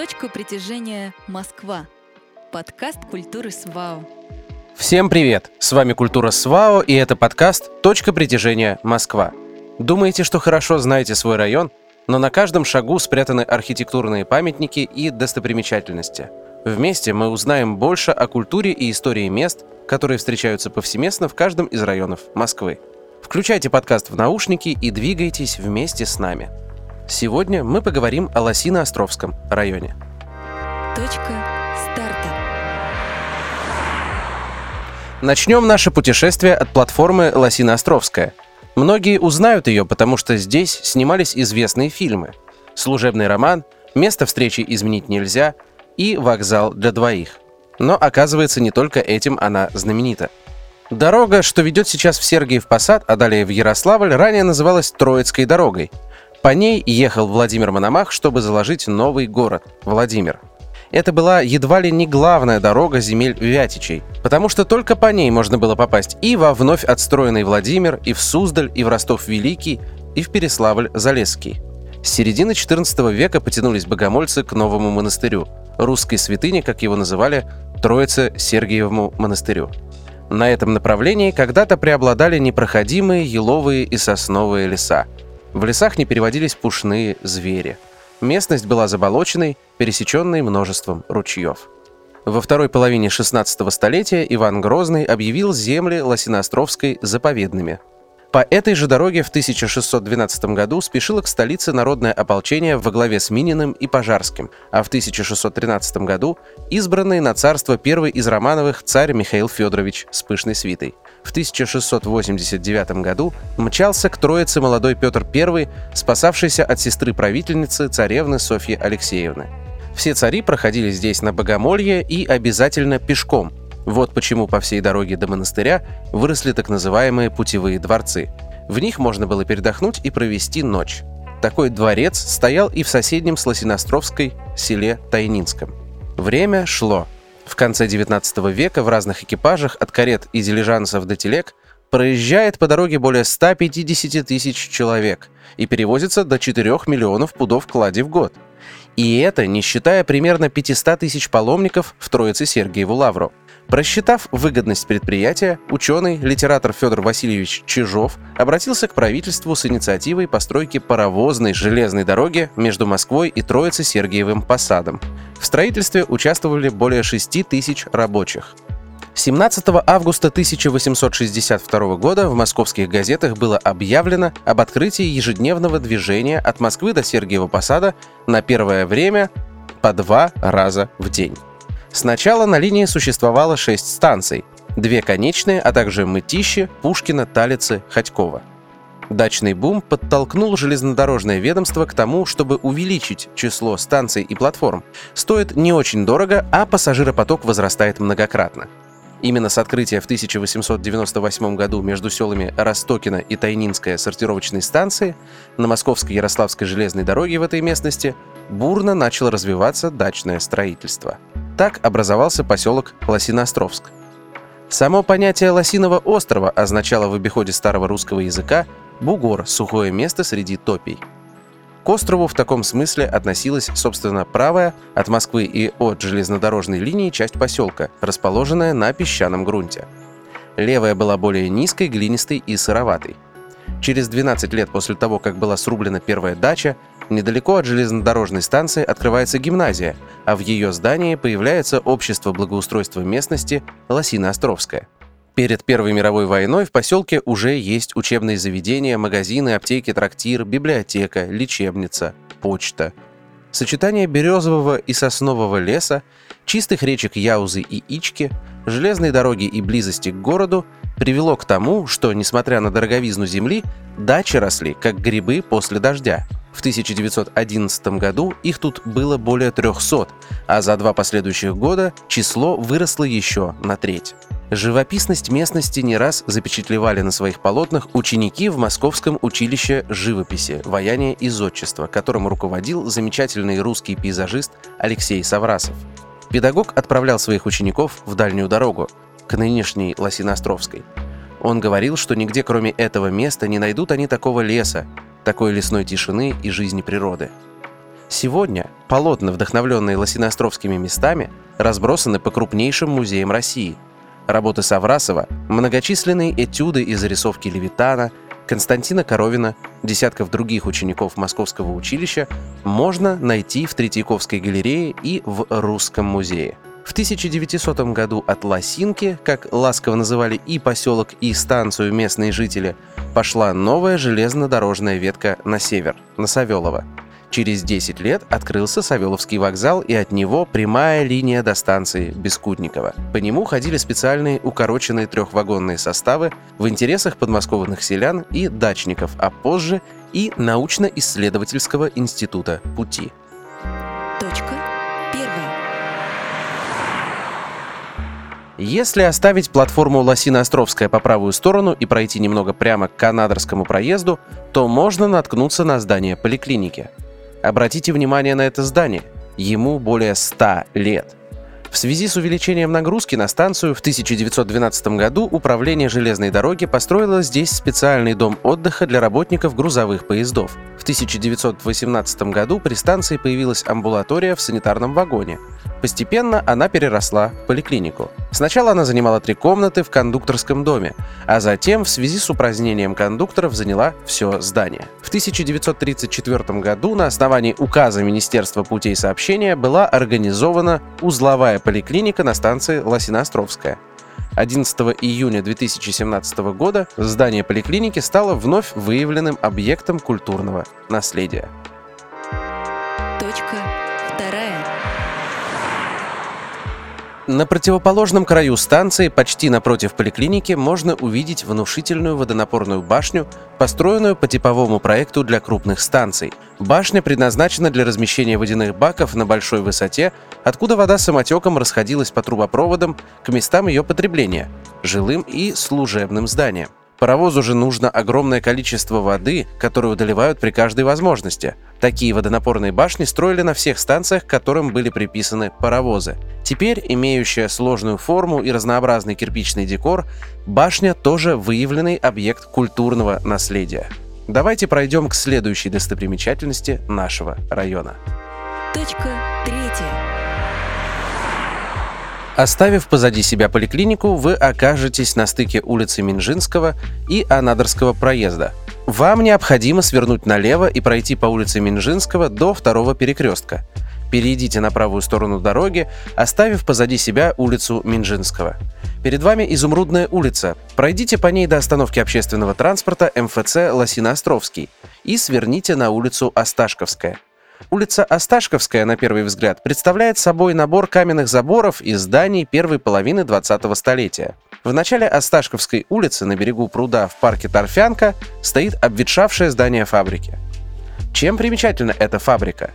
Точка притяжения Москва. Подкаст культуры СВАО. Всем привет! С вами Культура СВАО и это подкаст «Точка притяжения Москва». Думаете, что хорошо знаете свой район, но на каждом шагу спрятаны архитектурные памятники и достопримечательности. Вместе мы узнаем больше о культуре и истории мест, которые встречаются повсеместно в каждом из районов Москвы. Включайте подкаст в наушники и двигайтесь вместе с нами. Сегодня мы поговорим о Лосино-Островском районе. Точка старта. Начнем наше путешествие от платформы Лосино-Островская. Многие узнают ее, потому что здесь снимались известные фильмы. «Служебный роман», «Место встречи изменить нельзя» и «Вокзал для двоих». Но оказывается, не только этим она знаменита. Дорога, что ведет сейчас в Сергиев Посад, а далее в Ярославль, ранее называлась Троицкой дорогой. По ней ехал Владимир Мономах, чтобы заложить новый город – Владимир. Это была едва ли не главная дорога земель Вятичей, потому что только по ней можно было попасть и во вновь отстроенный Владимир, и в Суздаль, и в Ростов-Великий, и в Переславль-Залесский. С середины XIV века потянулись богомольцы к новому монастырю, русской святыне, как его называли, Троице-Сергиевому монастырю. На этом направлении когда-то преобладали непроходимые еловые и сосновые леса. В лесах не переводились пушные звери. Местность была заболоченной, пересеченной множеством ручьев. Во второй половине 16 столетия Иван Грозный объявил земли Лосиноостровской заповедными – по этой же дороге в 1612 году спешило к столице народное ополчение во главе с Мининым и Пожарским, а в 1613 году избранный на царство первый из Романовых царь Михаил Федорович с пышной свитой. В 1689 году мчался к Троице молодой Петр I, спасавшийся от сестры правительницы царевны Софьи Алексеевны. Все цари проходили здесь на богомолье и обязательно пешком, вот почему по всей дороге до монастыря выросли так называемые путевые дворцы. В них можно было передохнуть и провести ночь. Такой дворец стоял и в соседнем с Лосиностровской селе Тайнинском. Время шло. В конце 19 века в разных экипажах от карет и дилижансов до телег проезжает по дороге более 150 тысяч человек и перевозится до 4 миллионов пудов клади в год. И это не считая примерно 500 тысяч паломников в Троице Сергиеву Лавру. Просчитав выгодность предприятия, ученый, литератор Федор Васильевич Чижов обратился к правительству с инициативой постройки паровозной железной дороги между Москвой и Троице-Сергиевым Посадом. В строительстве участвовали более 6 тысяч рабочих. 17 августа 1862 года в московских газетах было объявлено об открытии ежедневного движения от Москвы до Сергиева Посада на первое время по два раза в день. Сначала на линии существовало шесть станций, две конечные, а также Мытищи, Пушкина, Талицы, Ходькова. Дачный бум подтолкнул железнодорожное ведомство к тому, чтобы увеличить число станций и платформ. Стоит не очень дорого, а пассажиропоток возрастает многократно. Именно с открытия в 1898 году между селами Ростокино и Тайнинская сортировочной станции на Московской Ярославской железной дороге в этой местности бурно начало развиваться дачное строительство – так образовался поселок Лосиноостровск. Само понятие Лосиного острова означало в обиходе старого русского языка бугор – сухое место среди топий. К острову в таком смысле относилась, собственно, правая от Москвы и от железнодорожной линии часть поселка, расположенная на песчаном грунте. Левая была более низкой, глинистой и сыроватой. Через 12 лет после того, как была срублена первая дача, Недалеко от железнодорожной станции открывается гимназия, а в ее здании появляется общество благоустройства местности Лосино-Островское. Перед Первой мировой войной в поселке уже есть учебные заведения, магазины, аптеки, трактир, библиотека, лечебница, почта. Сочетание березового и соснового леса, чистых речек Яузы и Ички, железной дороги и близости к городу привело к тому, что, несмотря на дороговизну земли, дачи росли, как грибы после дождя – в 1911 году их тут было более 300, а за два последующих года число выросло еще на треть. Живописность местности не раз запечатлевали на своих полотнах ученики в Московском училище живописи, ваяния и зодчества, которым руководил замечательный русский пейзажист Алексей Саврасов. Педагог отправлял своих учеников в дальнюю дорогу, к нынешней Лосиноостровской. Он говорил, что нигде кроме этого места не найдут они такого леса, такой лесной тишины и жизни природы. Сегодня полотна, вдохновленные лосиноостровскими местами, разбросаны по крупнейшим музеям России. Работы Саврасова, многочисленные этюды и зарисовки Левитана, Константина Коровина, десятков других учеников Московского училища можно найти в Третьяковской галерее и в Русском музее. В 1900 году от Лосинки, как ласково называли и поселок, и станцию местные жители, пошла новая железнодорожная ветка на север, на Савелово. Через 10 лет открылся Савеловский вокзал и от него прямая линия до станции Бескудникова. По нему ходили специальные укороченные трехвагонные составы в интересах подмосковных селян и дачников, а позже и научно-исследовательского института пути. Точка. Если оставить платформу Лосино-Островская по правую сторону и пройти немного прямо к Канадарскому проезду, то можно наткнуться на здание поликлиники. Обратите внимание на это здание. Ему более 100 лет. В связи с увеличением нагрузки на станцию в 1912 году Управление железной дороги построило здесь специальный дом отдыха для работников грузовых поездов. В 1918 году при станции появилась амбулатория в санитарном вагоне. Постепенно она переросла в поликлинику. Сначала она занимала три комнаты в кондукторском доме, а затем в связи с упразднением кондукторов заняла все здание. В 1934 году на основании указа Министерства путей сообщения была организована узловая поликлиника на станции Лосиноостровская. 11 июня 2017 года здание поликлиники стало вновь выявленным объектом культурного наследия. На противоположном краю станции, почти напротив поликлиники, можно увидеть внушительную водонапорную башню, построенную по типовому проекту для крупных станций. Башня предназначена для размещения водяных баков на большой высоте, откуда вода самотеком расходилась по трубопроводам к местам ее потребления – жилым и служебным зданиям. Паровозу же нужно огромное количество воды, которую доливают при каждой возможности. Такие водонапорные башни строили на всех станциях, к которым были приписаны паровозы. Теперь, имеющая сложную форму и разнообразный кирпичный декор, башня тоже выявленный объект культурного наследия. Давайте пройдем к следующей достопримечательности нашего района. Точка третья. Оставив позади себя поликлинику, вы окажетесь на стыке улицы Минжинского и Анадырского проезда. Вам необходимо свернуть налево и пройти по улице Минжинского до второго перекрестка. Перейдите на правую сторону дороги, оставив позади себя улицу Минжинского. Перед вами Изумрудная улица. Пройдите по ней до остановки общественного транспорта МФЦ Лосино-Островский и сверните на улицу Осташковская – Улица Осташковская, на первый взгляд, представляет собой набор каменных заборов и зданий первой половины 20-го столетия. В начале Осташковской улицы на берегу пруда в парке Торфянка стоит обветшавшее здание фабрики. Чем примечательна эта фабрика?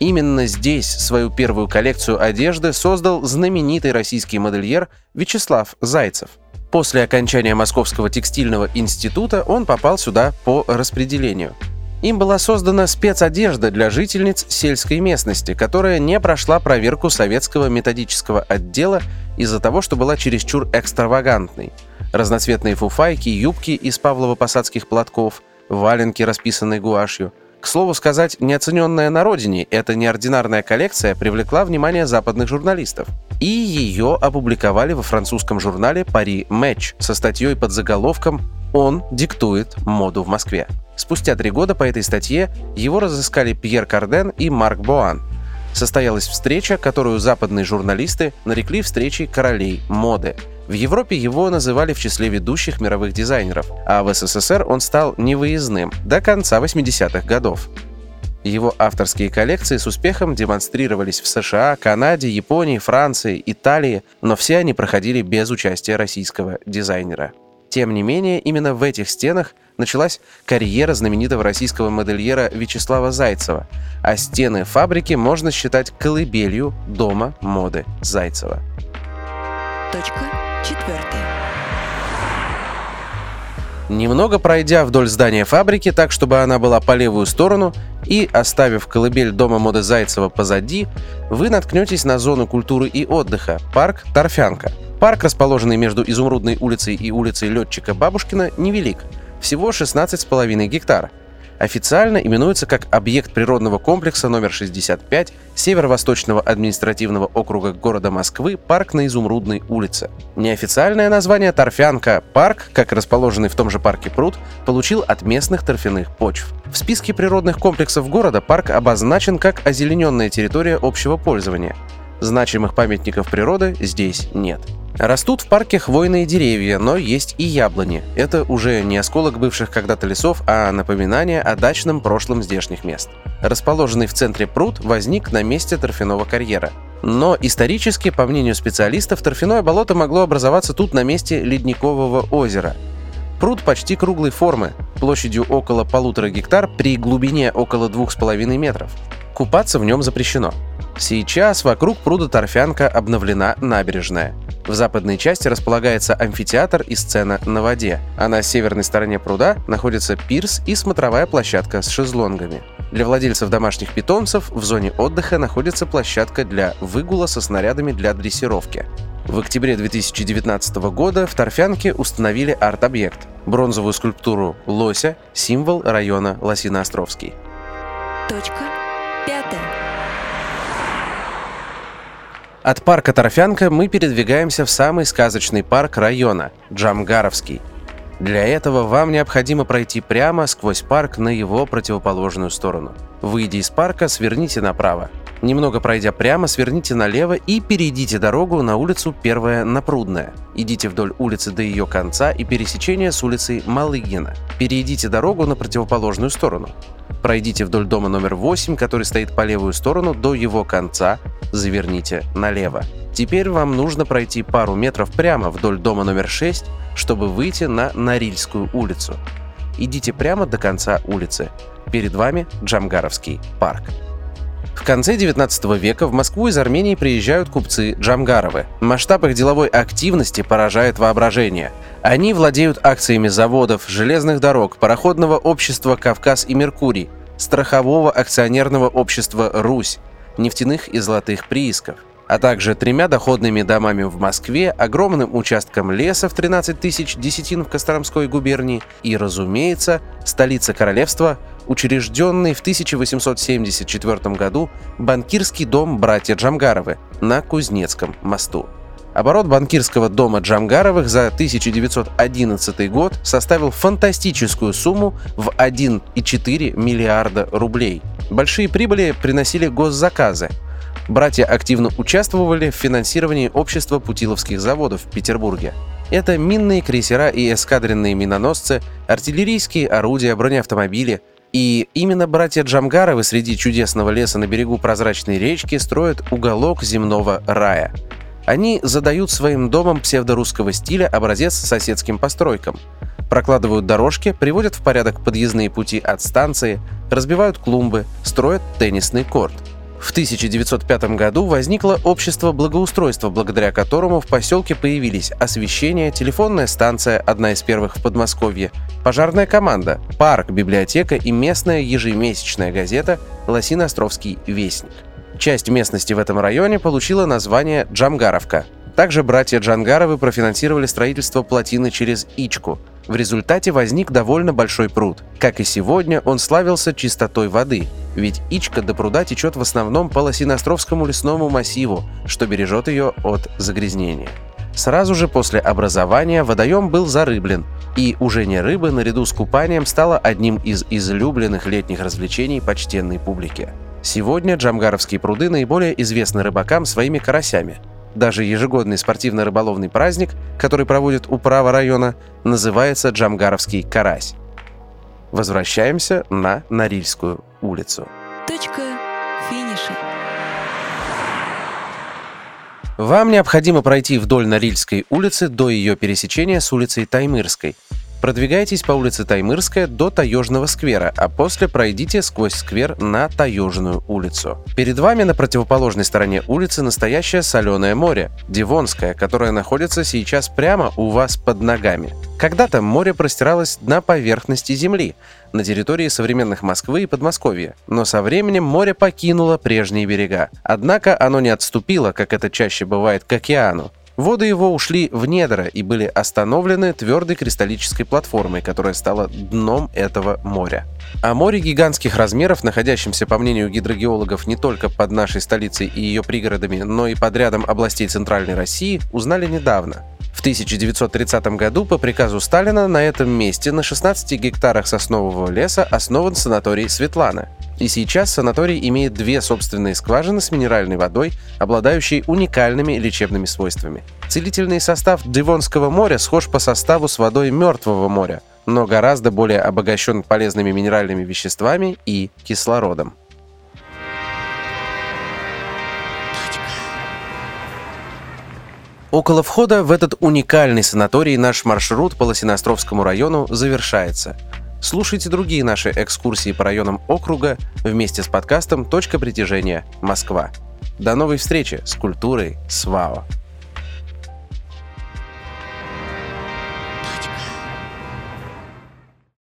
Именно здесь свою первую коллекцию одежды создал знаменитый российский модельер Вячеслав Зайцев. После окончания Московского текстильного института он попал сюда по распределению – им была создана спецодежда для жительниц сельской местности, которая не прошла проверку советского методического отдела из-за того, что была чересчур экстравагантной. Разноцветные фуфайки, юбки из павлово-посадских платков, валенки, расписанные гуашью. К слову сказать, неоцененная на родине, эта неординарная коллекция привлекла внимание западных журналистов. И ее опубликовали во французском журнале «Пари Матч» со статьей под заголовком «Он диктует моду в Москве». Спустя три года по этой статье его разыскали Пьер Карден и Марк Боан. Состоялась встреча, которую западные журналисты нарекли встречей королей моды. В Европе его называли в числе ведущих мировых дизайнеров, а в СССР он стал невыездным до конца 80-х годов. Его авторские коллекции с успехом демонстрировались в США, Канаде, Японии, Франции, Италии, но все они проходили без участия российского дизайнера. Тем не менее, именно в этих стенах началась карьера знаменитого российского модельера Вячеслава Зайцева, а стены фабрики можно считать колыбелью дома моды Зайцева. Точка четвертая. Немного пройдя вдоль здания фабрики так, чтобы она была по левую сторону, и оставив колыбель дома моды Зайцева позади, вы наткнетесь на зону культуры и отдыха – парк Торфянка. Парк, расположенный между Изумрудной улицей и улицей Летчика Бабушкина, невелик – всего 16,5 гектар. Официально именуется как объект природного комплекса номер 65 Северо-Восточного административного округа города Москвы парк на Изумрудной улице. Неофициальное название Торфянка парк, как расположенный в том же парке пруд, получил от местных торфяных почв. В списке природных комплексов города парк обозначен как озелененная территория общего пользования. Значимых памятников природы здесь нет. Растут в парке хвойные деревья, но есть и яблони. Это уже не осколок бывших когда-то лесов, а напоминание о дачном прошлом здешних мест. Расположенный в центре пруд возник на месте торфяного карьера. Но исторически, по мнению специалистов, торфяное болото могло образоваться тут на месте ледникового озера. Пруд почти круглой формы, площадью около полутора гектар при глубине около двух с половиной метров. Купаться в нем запрещено. Сейчас вокруг пруда Торфянка обновлена набережная. В западной части располагается амфитеатр и сцена на воде, а на северной стороне пруда находится пирс и смотровая площадка с шезлонгами. Для владельцев домашних питомцев в зоне отдыха находится площадка для выгула со снарядами для дрессировки. В октябре 2019 года в Торфянке установили арт-объект – бронзовую скульптуру «Лося», символ района Лосиноостровский. Точка пятая. От парка Торфянка мы передвигаемся в самый сказочный парк района – Джамгаровский. Для этого вам необходимо пройти прямо сквозь парк на его противоположную сторону. Выйдя из парка, сверните направо. Немного пройдя прямо, сверните налево и перейдите дорогу на улицу Первая Напрудная. Идите вдоль улицы до ее конца и пересечения с улицей Малыгина. Перейдите дорогу на противоположную сторону. Пройдите вдоль дома номер 8, который стоит по левую сторону, до его конца, заверните налево. Теперь вам нужно пройти пару метров прямо вдоль дома номер 6, чтобы выйти на Норильскую улицу. Идите прямо до конца улицы. Перед вами Джамгаровский парк. В конце 19 века в Москву из Армении приезжают купцы Джамгаровы. Масштаб их деловой активности поражает воображение. Они владеют акциями заводов, железных дорог, пароходного общества «Кавказ и Меркурий», страхового акционерного общества «Русь», нефтяных и золотых приисков а также тремя доходными домами в Москве, огромным участком леса в 13 тысяч десятин в Костромской губернии и, разумеется, столица королевства, учрежденный в 1874 году банкирский дом братья Джамгаровы на Кузнецком мосту. Оборот банкирского дома Джамгаровых за 1911 год составил фантастическую сумму в 1,4 миллиарда рублей. Большие прибыли приносили госзаказы – Братья активно участвовали в финансировании общества путиловских заводов в Петербурге. Это минные крейсера и эскадренные миноносцы, артиллерийские орудия, бронеавтомобили. И именно братья Джамгаровы среди чудесного леса на берегу прозрачной речки строят уголок земного рая. Они задают своим домам псевдорусского стиля образец соседским постройкам. Прокладывают дорожки, приводят в порядок подъездные пути от станции, разбивают клумбы, строят теннисный корт – в 1905 году возникло общество благоустройства, благодаря которому в поселке появились освещение, телефонная станция, одна из первых в Подмосковье, пожарная команда, парк, библиотека и местная ежемесячная газета «Лосино-Островский вестник». Часть местности в этом районе получила название Джамгаровка. Также братья Джангаровы профинансировали строительство плотины через Ичку. В результате возник довольно большой пруд. Как и сегодня, он славился чистотой воды, ведь Ичка до пруда течет в основном по Лосиноостровскому лесному массиву, что бережет ее от загрязнения. Сразу же после образования водоем был зарыблен, и ужение рыбы наряду с купанием стало одним из излюбленных летних развлечений почтенной публики. Сегодня Джамгаровские пруды наиболее известны рыбакам своими карасями. Даже ежегодный спортивно-рыболовный праздник, который проводит управа района, называется Джамгаровский карась. Возвращаемся на Норильскую улицу. Точка финиша. Вам необходимо пройти вдоль Норильской улицы до ее пересечения с улицей Таймырской – Продвигайтесь по улице Таймырская до Таежного сквера, а после пройдите сквозь сквер на Таежную улицу. Перед вами на противоположной стороне улицы настоящее соленое море, Дивонское, которое находится сейчас прямо у вас под ногами. Когда-то море простиралось на поверхности земли, на территории современных Москвы и Подмосковья, но со временем море покинуло прежние берега. Однако оно не отступило, как это чаще бывает, к океану, Воды его ушли в недра и были остановлены твердой кристаллической платформой, которая стала дном этого моря. О море гигантских размеров, находящемся, по мнению гидрогеологов, не только под нашей столицей и ее пригородами, но и под рядом областей Центральной России, узнали недавно. В 1930 году по приказу Сталина на этом месте на 16 гектарах соснового леса основан санаторий «Светлана». И сейчас санаторий имеет две собственные скважины с минеральной водой, обладающей уникальными лечебными свойствами. Целительный состав Девонского моря схож по составу с водой Мертвого моря, но гораздо более обогащен полезными минеральными веществами и кислородом. Около входа в этот уникальный санаторий наш маршрут по Лосиноостровскому району завершается. Слушайте другие наши экскурсии по районам округа вместе с подкастом «Точка притяжения. Москва». До новой встречи с культурой СВАО.